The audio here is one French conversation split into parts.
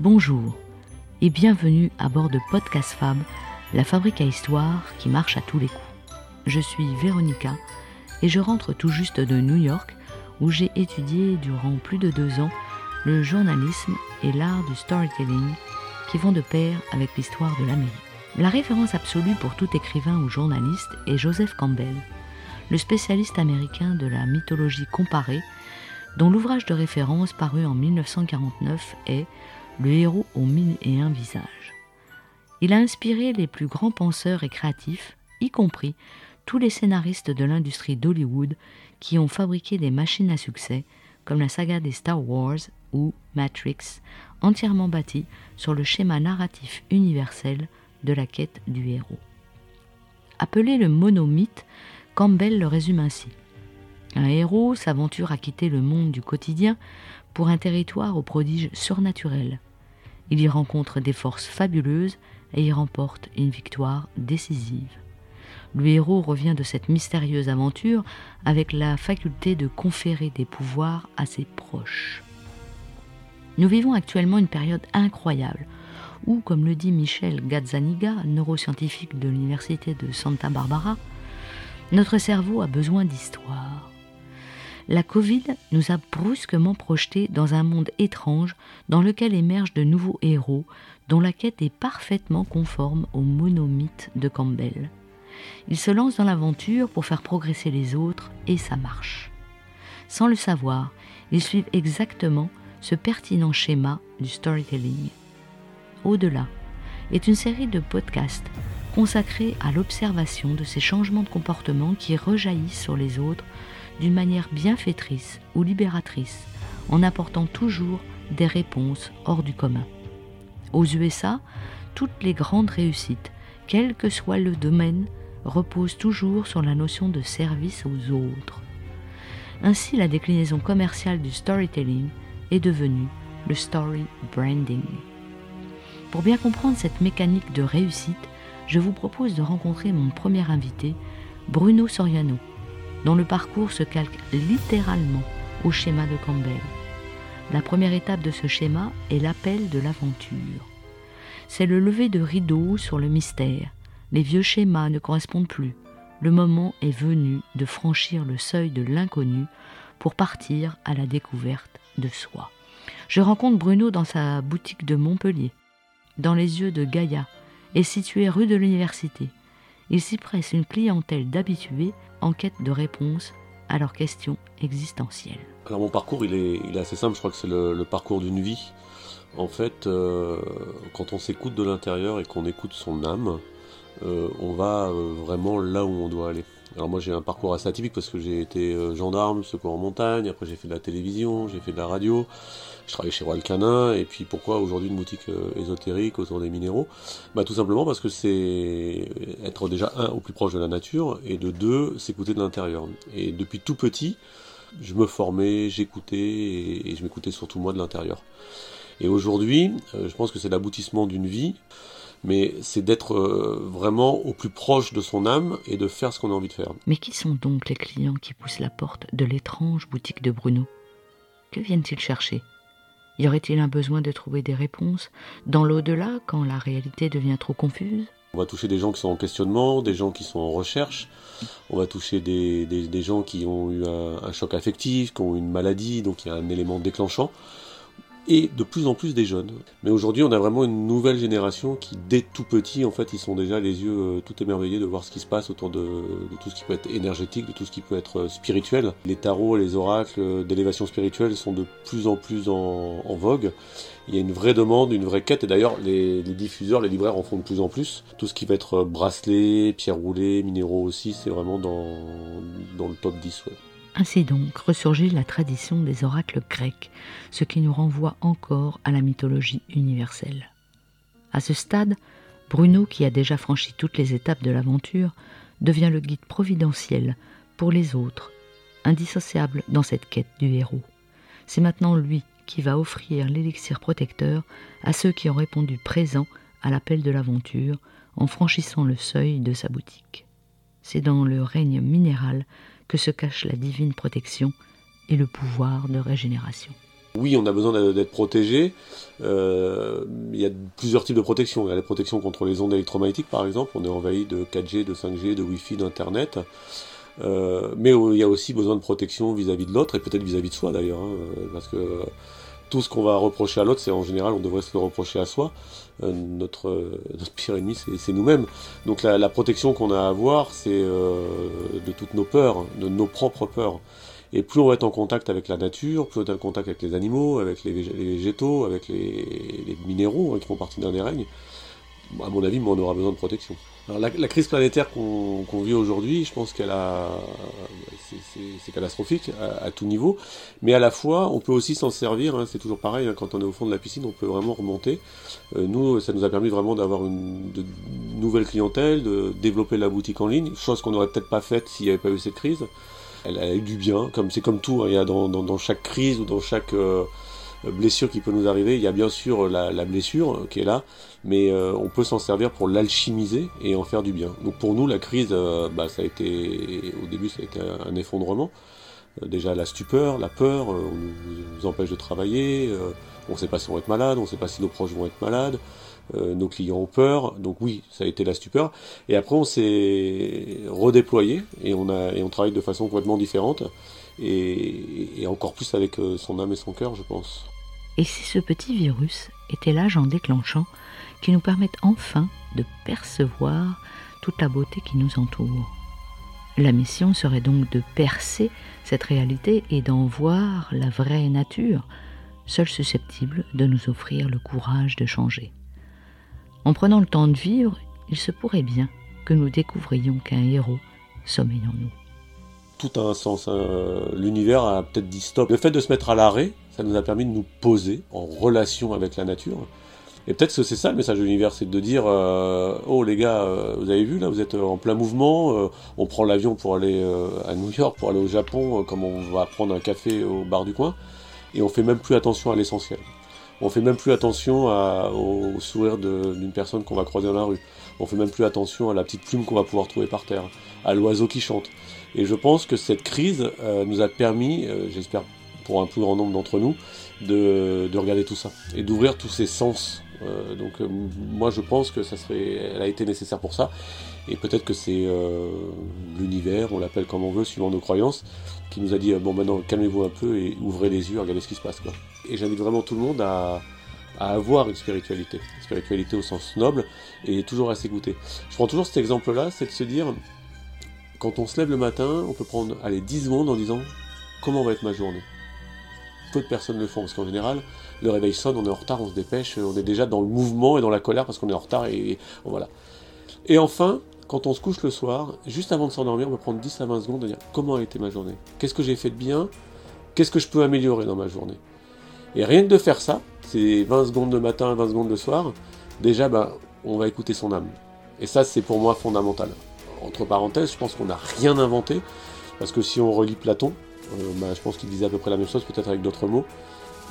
Bonjour et bienvenue à bord de Podcast Fab, la fabrique à histoire qui marche à tous les coups. Je suis Véronica et je rentre tout juste de New York où j'ai étudié durant plus de deux ans le journalisme et l'art du storytelling qui vont de pair avec l'histoire de l'Amérique. La référence absolue pour tout écrivain ou journaliste est Joseph Campbell, le spécialiste américain de la mythologie comparée, dont l'ouvrage de référence paru en 1949 est Le héros aux mille et un visages. Il a inspiré les plus grands penseurs et créatifs, y compris tous les scénaristes de l'industrie d'Hollywood qui ont fabriqué des machines à succès comme la saga des Star Wars ou Matrix, entièrement bâtie sur le schéma narratif universel de la quête du héros. Appelé le monomythe, Campbell le résume ainsi. Un héros s'aventure à quitter le monde du quotidien pour un territoire aux prodiges surnaturels. Il y rencontre des forces fabuleuses et y remporte une victoire décisive. Le héros revient de cette mystérieuse aventure avec la faculté de conférer des pouvoirs à ses proches. Nous vivons actuellement une période incroyable où, comme le dit Michel Gazzaniga, neuroscientifique de l'Université de Santa Barbara, notre cerveau a besoin d'histoire. La Covid nous a brusquement projetés dans un monde étrange dans lequel émergent de nouveaux héros dont la quête est parfaitement conforme au monomythe de Campbell. Ils se lancent dans l'aventure pour faire progresser les autres et ça marche. Sans le savoir, ils suivent exactement ce pertinent schéma du storytelling. Au-delà est une série de podcasts consacrés à l'observation de ces changements de comportement qui rejaillissent sur les autres d'une manière bienfaitrice ou libératrice, en apportant toujours des réponses hors du commun. Aux USA, toutes les grandes réussites, quel que soit le domaine, reposent toujours sur la notion de service aux autres. Ainsi, la déclinaison commerciale du storytelling est devenue le story branding. Pour bien comprendre cette mécanique de réussite, je vous propose de rencontrer mon premier invité, Bruno Soriano, dont le parcours se calque littéralement au schéma de Campbell. La première étape de ce schéma est l'appel de l'aventure. C'est le lever de rideau sur le mystère. Les vieux schémas ne correspondent plus. Le moment est venu de franchir le seuil de l'inconnu pour partir à la découverte de soi. Je rencontre Bruno dans sa boutique de Montpellier, dans les yeux de Gaïa, et située rue de l'Université. Il s'y presse une clientèle d'habitués en quête de réponses à leurs questions existentielles. Alors mon parcours, il est, assez simple, je crois que c'est le, parcours d'une vie. En fait, euh, quand on s'écoute de l'intérieur et qu'on écoute son âme, euh, on va euh, vraiment là où on doit aller. Alors moi j'ai un parcours assez atypique parce que j'ai été gendarme, secours en montagne, après j'ai fait de la télévision, j'ai fait de la radio, je travaille chez Royal Canin, et puis pourquoi aujourd'hui une boutique euh, ésotérique autour des minéraux? Bah tout simplement parce que c'est être déjà un au plus proche de la nature, et de deux s'écouter de l'intérieur. Et depuis tout petit, je me formais, j'écoutais, et, je m'écoutais surtout moi de l'intérieur. Et aujourd'hui, euh, je pense que c'est l'aboutissement d'une vie, mais c'est d'être euh, vraiment au plus proche de son âme et de faire ce qu'on a envie de faire. Mais qui sont donc les clients qui poussent la porte de l'étrange boutique de Bruno? Que viennent-ils chercher? Y aurait-il un besoin de trouver des réponses dans l'au-delà quand la réalité devient trop confuse? On va toucher des gens qui sont en questionnement, des gens qui sont en recherche, on va toucher des, gens qui ont eu un, un, choc affectif, qui ont eu une maladie, donc il y a un élément déclenchant et de plus en plus des jeunes. Mais aujourd'hui, on a vraiment une nouvelle génération qui, dès tout petit, en fait, ils sont déjà les yeux euh, tout émerveillés de voir ce qui se passe autour de, tout ce qui peut être énergétique, de tout ce qui peut être euh, spirituel. Les tarots, les oracles euh, d'élévation spirituelle sont de plus en plus en, vogue. Il y a une vraie demande, une vraie quête, et d'ailleurs, les, diffuseurs, les libraires en font de plus en plus. Tout ce qui va être bracelet, pierre roulée, minéraux aussi, c'est vraiment dans, dans le top 10. Ouais. Ainsi donc ressurgit la tradition des oracles grecs, ce qui nous renvoie encore à la mythologie universelle. À ce stade, Bruno, qui a déjà franchi toutes les étapes de l'aventure, devient le guide providentiel pour les autres, indissociable dans cette quête du héros. C'est maintenant lui qui va offrir l'élixir protecteur à ceux qui ont répondu présent à l'appel de l'aventure en franchissant le seuil de sa boutique. C'est dans le règne minéral que se cache la divine protection et le pouvoir de régénération. Oui, on a besoin d'être protégé. Euh, il y a plusieurs types de protection. Il y a la protection contre les ondes électromagnétiques, par exemple. On est envahi de 4G, de 5G, de Wi-Fi, d'Internet. Euh, mais il y a aussi besoin de protection vis-à-vis de l'autre et peut-être vis-à-vis de soi d'ailleurs, hein, parce que tout ce qu'on va reprocher à l'autre, c'est en général on devrait se le reprocher à soi. Euh, notre, notre pire ennemi, c'est nous-mêmes. Donc la, protection qu'on a à avoir, c'est de toutes nos peurs, de nos propres peurs. Et plus on va être en contact avec la nature, plus on va être en contact avec les animaux, avec les, végétaux, avec les, minéraux hein, qui font partie d'un des règnes, à mon avis, on aura besoin de protection. Alors la, crise planétaire qu'on vit aujourd'hui, je pense qu'elle a, c'est catastrophique à, tout niveau, mais à la fois, on peut aussi s'en servir. Hein, c'est toujours pareil hein, quand on est au fond de la piscine, on peut vraiment remonter. Euh, nous, ça nous a permis vraiment d'avoir une nouvelle clientèle, de développer la boutique en ligne, chose qu'on n'aurait peut-être pas faite s'il n'y avait pas eu cette crise elle, a eu du bien, comme c'est comme tout, hein. il y a dans, chaque crise ou dans chaque euh, blessure qui peut nous arriver, il y a bien sûr la, blessure euh, qui est là, mais euh, on peut s'en servir pour l'alchimiser et en faire du bien. Donc pour nous, la crise, bah, ça a été, au début, ça a été un, effondrement. déjà la stupeur, la peur, on nous, empêche de travailler, on ne sait pas si on va être malade, on ne sait pas si nos proches vont être malades. Euh, nos clients ont peur, donc oui, ça a été la stupeur. Et après, on s'est redéployé et on, a, et on travaille de façon complètement différente et, encore plus avec euh, son âme et son cœur, je pense. Et si ce petit virus était l'agent déclenchant qui nous permette enfin de percevoir toute la beauté qui nous entoure La mission serait donc de percer cette réalité et d'en voir la vraie nature, seule susceptible de nous offrir le courage de changer. En prenant le temps de vivre, il se pourrait bien que nous découvrions qu'un héros sommeille en nous. Tout a un sens. Hein. L'univers a peut-être dit stop. Le fait de se mettre à l'arrêt, ça nous a permis de nous poser en relation avec la nature. Et peut-être que c'est ça le message de l'univers, c'est de dire euh, oh les gars, euh, vous avez vu là, vous êtes en plein mouvement. Euh, on prend l'avion pour aller à New York, pour aller au Japon, comme on va prendre un café au bar du coin, et on fait même plus attention à l'essentiel. On fait même plus attention au sourire d'une personne qu'on va croiser dans la rue. On fait même plus attention à la petite plume qu'on va pouvoir trouver par terre, à l'oiseau qui chante. Et je pense que cette crise euh, nous a permis, euh, j'espère pour un plus grand nombre d'entre nous, de, regarder tout ça et d'ouvrir tous ces sens. Euh, donc moi je pense que ça serait, elle a été nécessaire pour ça. Et peut-être que c'est l'univers, on l'appelle comme on veut, suivant nos croyances, qui nous a dit bon maintenant calmez-vous un peu et ouvrez les yeux, regardez ce qui se passe. Et j'invite vraiment tout le monde à, avoir une spiritualité, une spiritualité au sens noble, et toujours à s'écouter. Je prends toujours cet exemple-là, c'est de se dire, quand on se lève le matin, on peut prendre allez, 10 secondes en disant comment va être ma journée? Peu de personnes le font, parce qu'en général, le réveil sonne, on est en retard, on se dépêche, on est déjà dans le mouvement et dans la colère parce qu'on est en retard, et voilà. Et enfin, quand on se couche le soir, juste avant de s'endormir, on peut prendre 10 à 20 secondes et dire comment a été ma journée? Qu'est-ce que j'ai fait de bien? Qu'est-ce que je peux améliorer dans ma journée? Et rien que de faire ça, c'est 20 secondes le matin, 20 secondes le soir, déjà ben, on va écouter son âme. Et ça c'est pour moi fondamental. Entre parenthèses, je pense qu'on n'a rien inventé, parce que si on relit Platon, euh, ben, je pense qu'il disait à peu près la même chose, peut-être avec d'autres mots,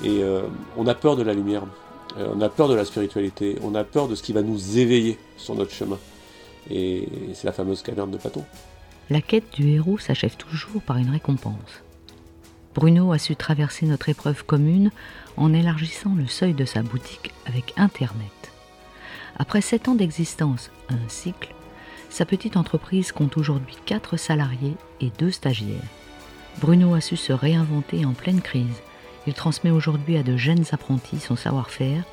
et euh, on a peur de la lumière, euh, on a peur de la spiritualité, on a peur de ce qui va nous éveiller sur notre chemin. Et c'est la fameuse caverne de Platon. La quête du héros s'achève toujours par une récompense. Bruno a su traverser notre épreuve commune en élargissant le seuil de sa boutique avec Internet. Après sept ans d'existence, un cycle, sa petite entreprise compte aujourd'hui quatre salariés et deux stagiaires. Bruno a su se réinventer en pleine crise. Il transmet aujourd'hui à de jeunes apprentis son savoir-faire,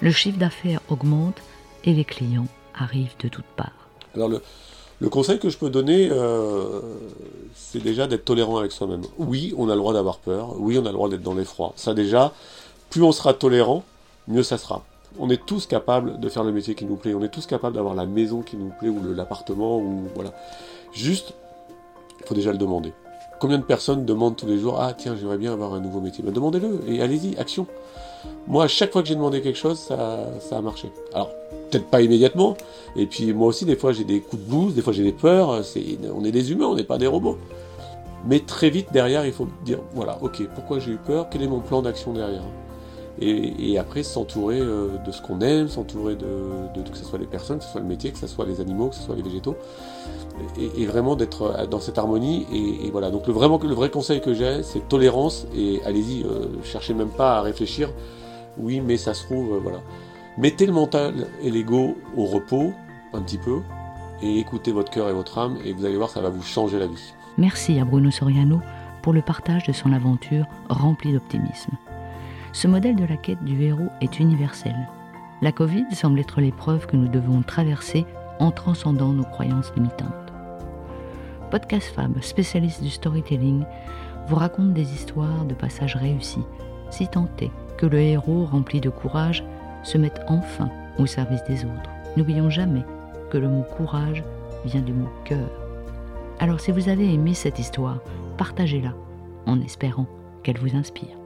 le chiffre d'affaires augmente et les clients arrivent de toutes parts. Alors le, conseil que je peux donner, euh, c'est déjà d'être tolérant avec soi-même. Oui, on a le droit d'avoir peur. Oui, on a le droit d'être dans l'effroi. Ça déjà, plus on sera tolérant, mieux ça sera. On est tous capables de faire le métier qui nous plaît. On est tous capables d'avoir la maison qui nous plaît ou l'appartement ou voilà. Juste, il faut déjà le demander. Combien de personnes demandent tous les jours Ah tiens, j'aimerais bien avoir un nouveau métier. Ben, demandez-le et allez-y, action. Moi, à chaque fois que j'ai demandé quelque chose, ça, ça a marché. Alors, peut-être pas immédiatement. Et puis moi aussi, des fois, j'ai des coups de blues, des fois, j'ai des peurs. on est des humains, on n'est pas des robots. Mais très vite, derrière, il faut dire, voilà, ok, pourquoi j'ai eu peur? Quel est mon plan d'action derrière? Et, après, s'entourer euh, de ce qu'on aime, s'entourer de, que ce soit les personnes, que ce soit le métier, que ce soit les animaux, que ce soit les végétaux. et, vraiment d'être dans cette harmonie. Et, voilà, donc le, vraiment, le vrai conseil que j'ai, c'est tolérance et allez-y, cherchez même pas à réfléchir. Oui, mais ça se trouve, voilà. Mettez le mental et l'ego au repos, un petit peu, et écoutez votre cœur et votre âme, et vous allez voir, ça va vous changer la vie. Merci à Bruno Soriano pour le partage de son aventure remplie d'optimisme. Ce modèle de la quête du héros est universel. La Covid semble être l'épreuve que nous devons traverser en transcendant nos croyances limitantes. Podcast Fab, spécialiste du storytelling, vous raconte des histoires de passages réussis, si tant est que le héros rempli de courage se mette enfin au service des autres. N'oublions jamais que le mot courage vient du mot cœur. Alors si vous avez aimé cette histoire, partagez-la en espérant qu'elle vous inspire.